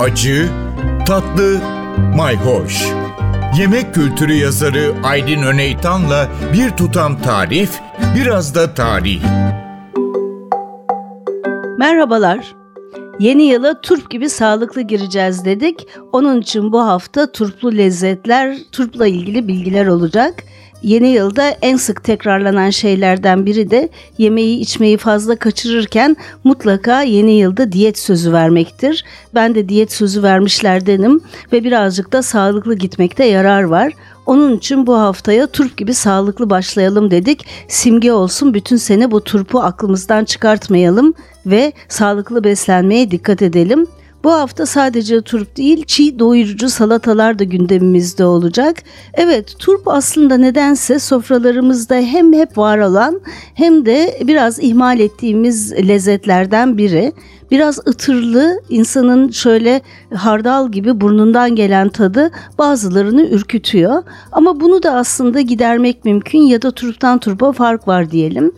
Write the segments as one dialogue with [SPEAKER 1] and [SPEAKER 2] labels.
[SPEAKER 1] acı, tatlı, mayhoş. Yemek kültürü yazarı Aydın Öneytan'la bir tutam tarif, biraz da tarih.
[SPEAKER 2] Merhabalar. Yeni yıla turp gibi sağlıklı gireceğiz dedik. Onun için bu hafta turplu lezzetler, turpla ilgili bilgiler olacak. Yeni yılda en sık tekrarlanan şeylerden biri de yemeği içmeyi fazla kaçırırken mutlaka yeni yılda diyet sözü vermektir. Ben de diyet sözü vermişlerdenim ve birazcık da sağlıklı gitmekte yarar var. Onun için bu haftaya turp gibi sağlıklı başlayalım dedik. Simge olsun bütün sene bu turpu aklımızdan çıkartmayalım ve sağlıklı beslenmeye dikkat edelim. Bu hafta sadece turp değil, çiğ doyurucu salatalar da gündemimizde olacak. Evet, turp aslında nedense sofralarımızda hem hep var olan hem de biraz ihmal ettiğimiz lezzetlerden biri. Biraz ıtırlı, insanın şöyle hardal gibi burnundan gelen tadı bazılarını ürkütüyor. Ama bunu da aslında gidermek mümkün ya da turptan turpa fark var diyelim.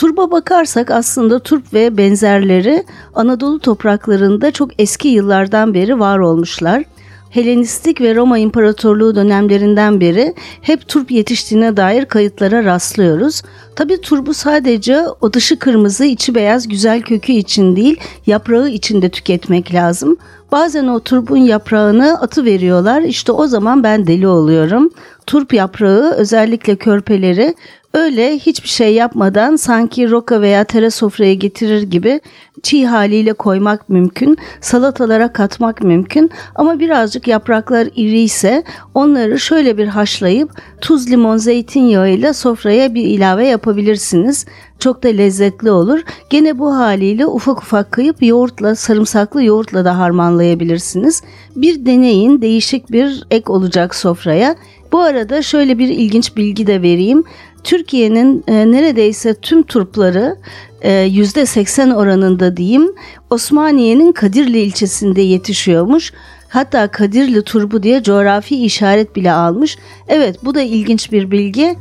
[SPEAKER 2] Turba bakarsak aslında turp ve benzerleri Anadolu topraklarında çok eski yıllardan beri var olmuşlar. Helenistik ve Roma İmparatorluğu dönemlerinden beri hep turp yetiştiğine dair kayıtlara rastlıyoruz. Tabi turbu sadece o dışı kırmızı içi beyaz güzel kökü için değil yaprağı için de tüketmek lazım. Bazen o turbun yaprağını atı veriyorlar. İşte o zaman ben deli oluyorum. Turp yaprağı özellikle körpeleri Öyle hiçbir şey yapmadan sanki roka veya tere sofraya getirir gibi çiğ haliyle koymak mümkün, salatalara katmak mümkün ama birazcık yapraklar iri ise onları şöyle bir haşlayıp tuz, limon, zeytinyağı ile sofraya bir ilave yapabilirsiniz. Çok da lezzetli olur. Gene bu haliyle ufak ufak kıyıp yoğurtla, sarımsaklı yoğurtla da harmanlayabilirsiniz. Bir deneyin, değişik bir ek olacak sofraya. Bu arada şöyle bir ilginç bilgi de vereyim. Türkiye'nin e, neredeyse tüm turpları e, yüzde 80 oranında diyeyim Osmaniye'nin Kadirli ilçesinde yetişiyormuş. Hatta Kadirli turbu diye coğrafi işaret bile almış. Evet bu da ilginç bir bilgi.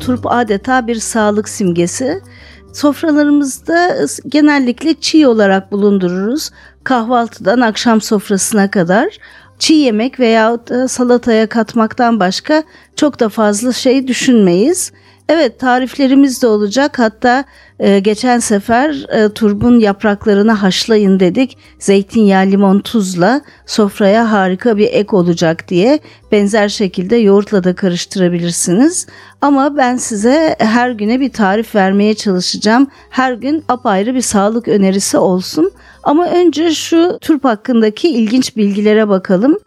[SPEAKER 2] Turp adeta bir sağlık simgesi. Sofralarımızda genellikle çiğ olarak bulundururuz. Kahvaltıdan akşam sofrasına kadar çiğ yemek veya salataya katmaktan başka çok da fazla şey düşünmeyiz. Evet tariflerimiz de olacak. Hatta e, geçen sefer e, turbun yapraklarını haşlayın dedik. Zeytinyağı, limon, tuzla sofraya harika bir ek olacak diye. Benzer şekilde yoğurtla da karıştırabilirsiniz. Ama ben size her güne bir tarif vermeye çalışacağım. Her gün apayrı bir sağlık önerisi olsun. Ama önce şu turp hakkındaki ilginç bilgilere bakalım.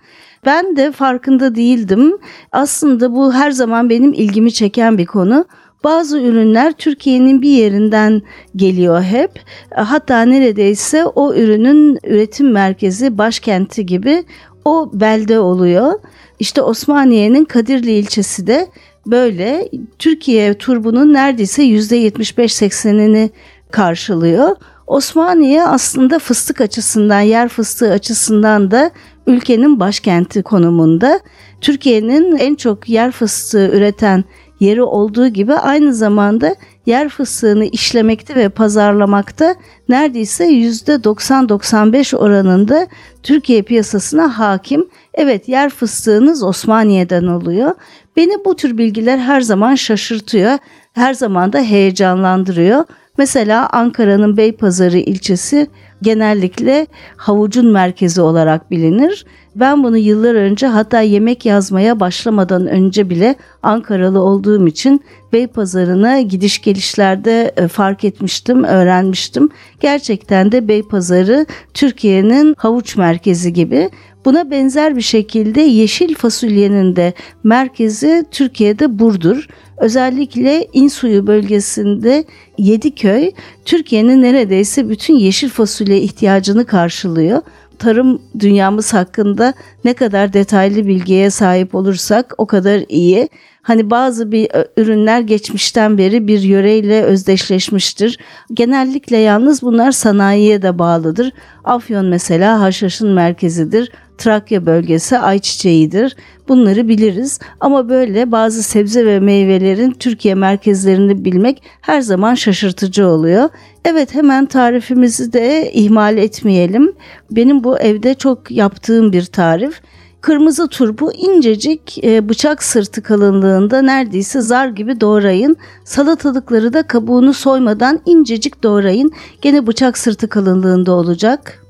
[SPEAKER 2] Ben de farkında değildim. Aslında bu her zaman benim ilgimi çeken bir konu. Bazı ürünler Türkiye'nin bir yerinden geliyor hep. Hatta neredeyse o ürünün üretim merkezi başkenti gibi o belde oluyor. İşte Osmaniye'nin Kadirli ilçesi de böyle Türkiye turbunun neredeyse %75-80'ini karşılıyor. Osmaniye aslında fıstık açısından, yer fıstığı açısından da ülkenin başkenti konumunda. Türkiye'nin en çok yer fıstığı üreten yeri olduğu gibi aynı zamanda yer fıstığını işlemekte ve pazarlamakta neredeyse %90-95 oranında Türkiye piyasasına hakim. Evet yer fıstığınız Osmaniye'den oluyor. Beni bu tür bilgiler her zaman şaşırtıyor, her zaman da heyecanlandırıyor. Mesela Ankara'nın Beypazarı ilçesi genellikle havucun merkezi olarak bilinir. Ben bunu yıllar önce hatta yemek yazmaya başlamadan önce bile Ankaralı olduğum için Beypazarı'na gidiş gelişlerde e, fark etmiştim, öğrenmiştim. Gerçekten de Beypazarı Türkiye'nin havuç merkezi gibi. Buna benzer bir şekilde yeşil fasulyenin de merkezi Türkiye'de Burdur. Özellikle İnsuyu bölgesinde Yediköy Türkiye'nin neredeyse bütün yeşil fasulye ihtiyacını karşılıyor tarım dünyamız hakkında ne kadar detaylı bilgiye sahip olursak o kadar iyi. Hani bazı bir e, ürünler geçmişten beri bir yöreyle özdeşleşmiştir. Genellikle yalnız bunlar sanayiye de bağlıdır. Afyon mesela haşhaşın merkezidir. Trakya bölgesi ayçiçeğidir. Bunları biliriz. Ama böyle bazı sebze ve meyvelerin Türkiye merkezlerini bilmek her zaman şaşırtıcı oluyor. Evet hemen tarifimizi de ihmal etmeyelim. Benim bu evde çok yaptığım bir tarif. Kırmızı turpu incecik e, bıçak sırtı kalınlığında neredeyse zar gibi doğrayın. Salatalıkları da kabuğunu soymadan incecik doğrayın. Gene bıçak sırtı kalınlığında olacak.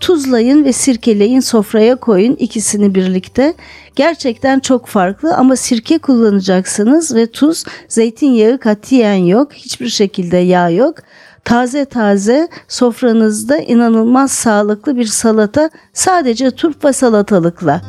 [SPEAKER 2] Tuzlayın ve sirkeleyin sofraya koyun ikisini birlikte. Gerçekten çok farklı ama sirke kullanacaksınız ve tuz, zeytinyağı katiyen yok. Hiçbir şekilde yağ yok taze taze sofranızda inanılmaz sağlıklı bir salata sadece turp ve salatalıkla.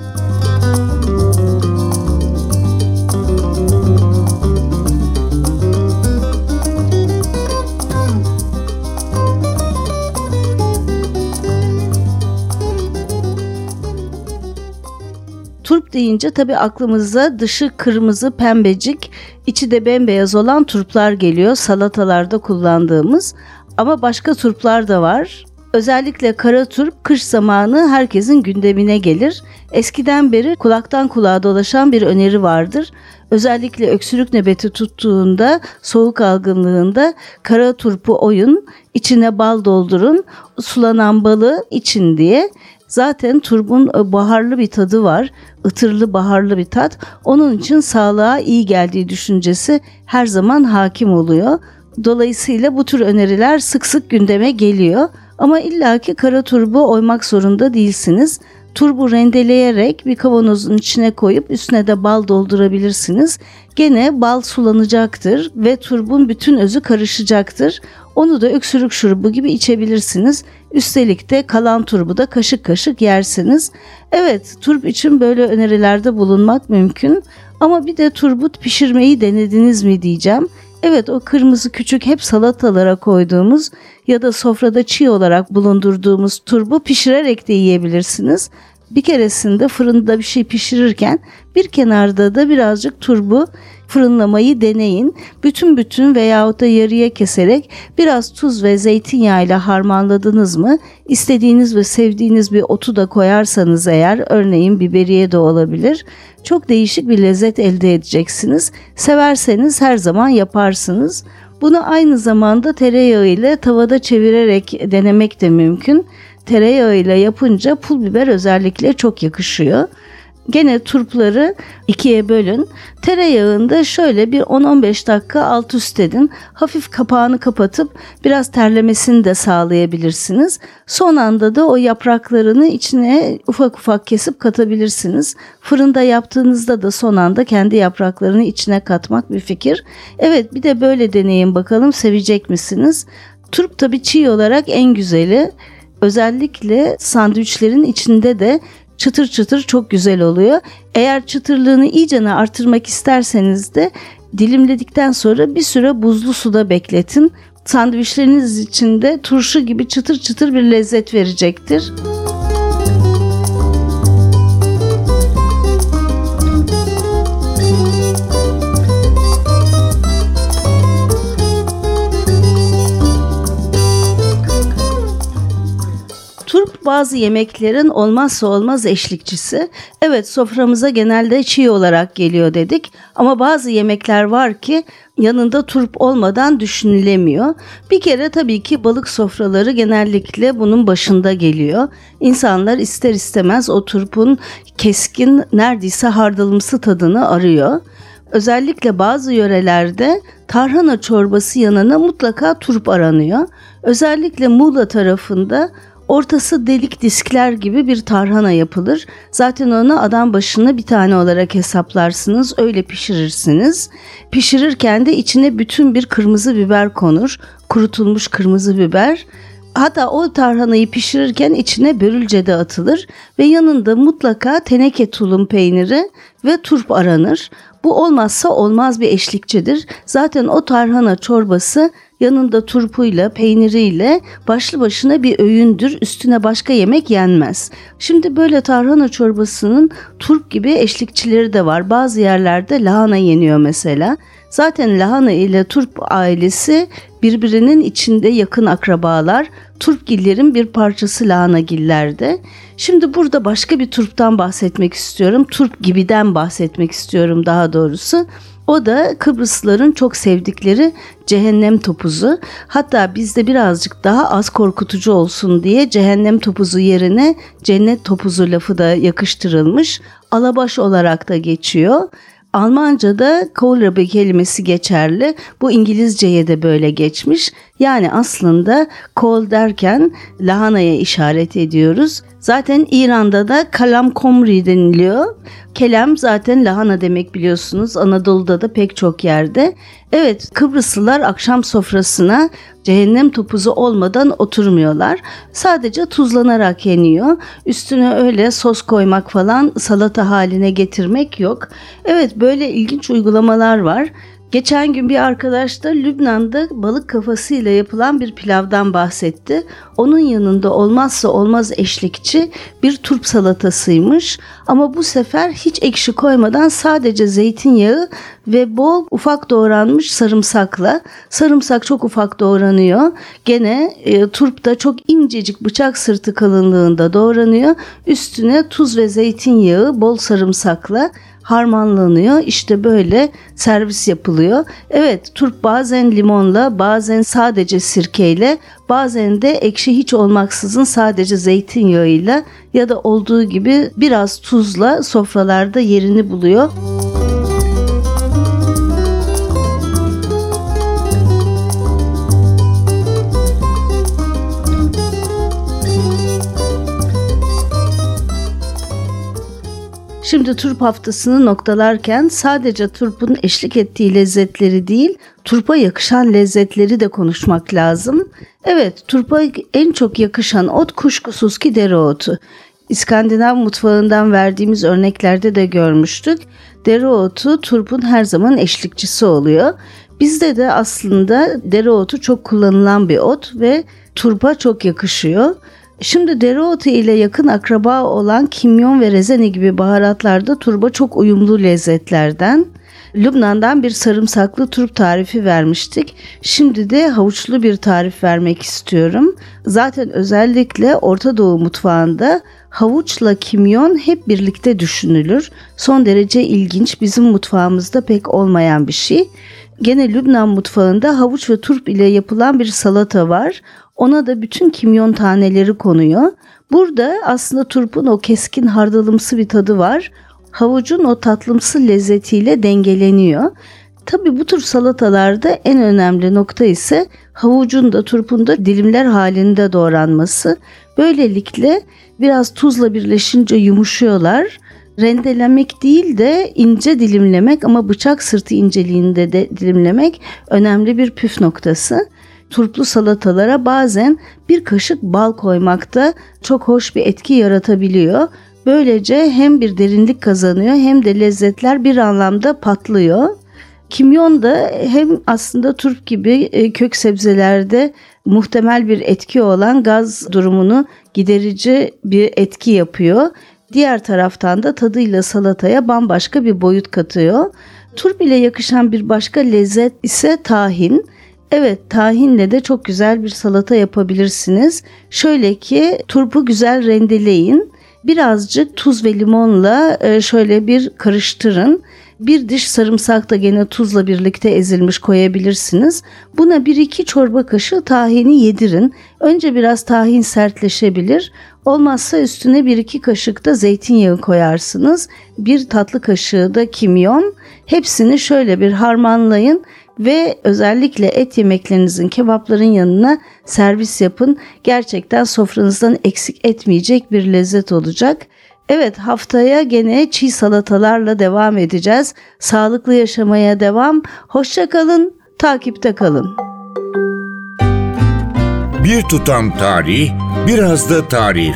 [SPEAKER 2] Turp deyince tabii aklımıza dışı kırmızı pembecik, içi de bembeyaz olan turplar geliyor salatalarda kullandığımız. Ama başka turplar da var. Özellikle kara turp kış zamanı herkesin gündemine gelir. Eskiden beri kulaktan kulağa dolaşan bir öneri vardır. Özellikle öksürük nöbeti tuttuğunda, soğuk algınlığında kara turpu oyun, içine bal doldurun, sulanan balı için diye. Zaten turbun e, baharlı bir tadı var. ıtırlı baharlı bir tat. Onun için sağlığa iyi geldiği düşüncesi her zaman hakim oluyor. Dolayısıyla bu tür öneriler sık sık gündeme geliyor. Ama illaki kara turbu oymak zorunda değilsiniz. Turbu rendeleyerek bir kavanozun içine koyup üstüne de bal doldurabilirsiniz. Gene bal sulanacaktır ve turbun bütün özü karışacaktır. Onu da öksürük şurubu gibi içebilirsiniz. Üstelik de kalan turbu da kaşık kaşık yersiniz. Evet turp için böyle önerilerde bulunmak mümkün. Ama bir de turbut pişirmeyi denediniz mi diyeceğim. Evet o kırmızı küçük hep salatalara koyduğumuz ya da sofrada çiğ olarak bulundurduğumuz turbu pişirerek de yiyebilirsiniz. Bir keresinde fırında bir şey pişirirken bir kenarda da birazcık turbu fırınlamayı deneyin. Bütün bütün veyahut da yarıya keserek biraz tuz ve zeytinyağı ile harmanladınız mı? İstediğiniz ve sevdiğiniz bir otu da koyarsanız eğer örneğin biberiye de olabilir. Çok değişik bir lezzet elde edeceksiniz. Severseniz her zaman yaparsınız. Bunu aynı zamanda tereyağı ile tavada çevirerek denemek de mümkün. Tereyağı ile yapınca pul biber özellikle çok yakışıyor. Gene turpları ikiye bölün. Tereyağında şöyle bir 10-15 dakika alt üst edin. Hafif kapağını kapatıp biraz terlemesini de sağlayabilirsiniz. Son anda da o yapraklarını içine ufak ufak kesip katabilirsiniz. Fırında yaptığınızda da son anda kendi yapraklarını içine katmak bir fikir. Evet bir de böyle deneyin bakalım sevecek misiniz? Turp tabii çiğ olarak en güzeli. Özellikle sandviçlerin içinde de çıtır çıtır çok güzel oluyor. Eğer çıtırlığını iyicene artırmak isterseniz de dilimledikten sonra bir süre buzlu suda bekletin. Sandviçleriniz içinde turşu gibi çıtır çıtır bir lezzet verecektir. Bazı yemeklerin olmazsa olmaz eşlikçisi. Evet soframıza genelde çiğ olarak geliyor dedik ama bazı yemekler var ki yanında turp olmadan düşünülemiyor. Bir kere tabii ki balık sofraları genellikle bunun başında geliyor. İnsanlar ister istemez o turpun keskin neredeyse hardalımsı tadını arıyor. Özellikle bazı yörelerde tarhana çorbası yanına mutlaka turp aranıyor. Özellikle Muğla tarafında Ortası delik diskler gibi bir tarhana yapılır. Zaten onu adam başına bir tane olarak hesaplarsınız. Öyle pişirirsiniz. Pişirirken de içine bütün bir kırmızı biber konur. Kurutulmuş kırmızı biber. Hatta o tarhanayı pişirirken içine börülce de atılır ve yanında mutlaka teneke tulum peyniri ve turp aranır. Bu olmazsa olmaz bir eşlikçidir. Zaten o tarhana çorbası yanında turpuyla, peyniriyle başlı başına bir öğündür. Üstüne başka yemek yenmez. Şimdi böyle tarhana çorbasının turp gibi eşlikçileri de var. Bazı yerlerde lahana yeniyor mesela. Zaten lahana ile turp ailesi birbirinin içinde yakın akrabalar. Turpgillerin bir parçası lahanagillerde. Şimdi burada başka bir turptan bahsetmek istiyorum. Turp gibiden bahsetmek istiyorum daha doğrusu. O da Kıbrıslıların çok sevdikleri cehennem topuzu. Hatta bizde birazcık daha az korkutucu olsun diye cehennem topuzu yerine cennet topuzu lafı da yakıştırılmış. Alabaş olarak da geçiyor. Almanca'da kohlrabi kelimesi geçerli. Bu İngilizceye de böyle geçmiş. Yani aslında kol derken lahanaya işaret ediyoruz. Zaten İran'da da kalam komri deniliyor. Kelem zaten lahana demek biliyorsunuz. Anadolu'da da pek çok yerde. Evet Kıbrıslılar akşam sofrasına cehennem topuzu olmadan oturmuyorlar. Sadece tuzlanarak yeniyor. Üstüne öyle sos koymak falan salata haline getirmek yok. Evet böyle ilginç uygulamalar var. Geçen gün bir arkadaş da Lübnan'da balık kafasıyla yapılan bir pilavdan bahsetti. Onun yanında olmazsa olmaz eşlikçi bir turp salatasıymış. Ama bu sefer hiç ekşi koymadan sadece zeytinyağı ve bol ufak doğranmış sarımsakla. Sarımsak çok ufak doğranıyor. Gene e, turp da çok incecik bıçak sırtı kalınlığında doğranıyor. Üstüne tuz ve zeytinyağı bol sarımsakla harmanlanıyor. İşte böyle servis yapılıyor. Evet turp bazen limonla bazen sadece sirkeyle bazen de ekşi hiç olmaksızın sadece zeytinyağıyla ya da olduğu gibi biraz tuzla sofralarda yerini buluyor. Şimdi turp haftasını noktalarken sadece turpun eşlik ettiği lezzetleri değil, turpa yakışan lezzetleri de konuşmak lazım. Evet, turpa en çok yakışan ot kuşkusuz ki dereotu. İskandinav mutfağından verdiğimiz örneklerde de görmüştük. Dereotu turpun her zaman eşlikçisi oluyor. Bizde de aslında dereotu çok kullanılan bir ot ve turpa çok yakışıyor. Şimdi dereotu ile yakın akraba olan kimyon ve rezene gibi baharatlarda turba çok uyumlu lezzetlerden. Lübnan'dan bir sarımsaklı turp tarifi vermiştik. Şimdi de havuçlu bir tarif vermek istiyorum. Zaten özellikle Orta Doğu mutfağında havuçla kimyon hep birlikte düşünülür. Son derece ilginç, bizim mutfağımızda pek olmayan bir şey. Gene Lübnan mutfağında havuç ve turp ile yapılan bir salata var. Ona da bütün kimyon taneleri konuyor. Burada aslında turpun o keskin hardalımsı bir tadı var. Havucun o tatlımsı lezzetiyle dengeleniyor. Tabi bu tür salatalarda en önemli nokta ise havucun da turpun da dilimler halinde doğranması. Böylelikle biraz tuzla birleşince yumuşuyorlar. Rendelemek değil de ince dilimlemek ama bıçak sırtı inceliğinde de dilimlemek önemli bir püf noktası turplu salatalara bazen bir kaşık bal koymakta çok hoş bir etki yaratabiliyor. Böylece hem bir derinlik kazanıyor hem de lezzetler bir anlamda patlıyor. Kimyon da hem aslında turp gibi e, kök sebzelerde muhtemel bir etki olan gaz durumunu giderici bir etki yapıyor. Diğer taraftan da tadıyla salataya bambaşka bir boyut katıyor. Turp ile yakışan bir başka lezzet ise tahin. Evet tahinle de çok güzel bir salata yapabilirsiniz. Şöyle ki turpu güzel rendeleyin. Birazcık tuz ve limonla e, şöyle bir karıştırın. Bir diş sarımsak da gene tuzla birlikte ezilmiş koyabilirsiniz. Buna bir iki çorba kaşığı tahini yedirin. Önce biraz tahin sertleşebilir. Olmazsa üstüne bir iki kaşık da zeytinyağı koyarsınız. Bir tatlı kaşığı da kimyon. Hepsini şöyle bir harmanlayın ve özellikle et yemeklerinizin kebapların yanına servis yapın. Gerçekten sofranızdan eksik etmeyecek bir lezzet olacak. Evet haftaya gene çiğ salatalarla devam edeceğiz. Sağlıklı yaşamaya devam. Hoşça kalın, takipte kalın.
[SPEAKER 1] Bir tutam tarih, biraz da tarif.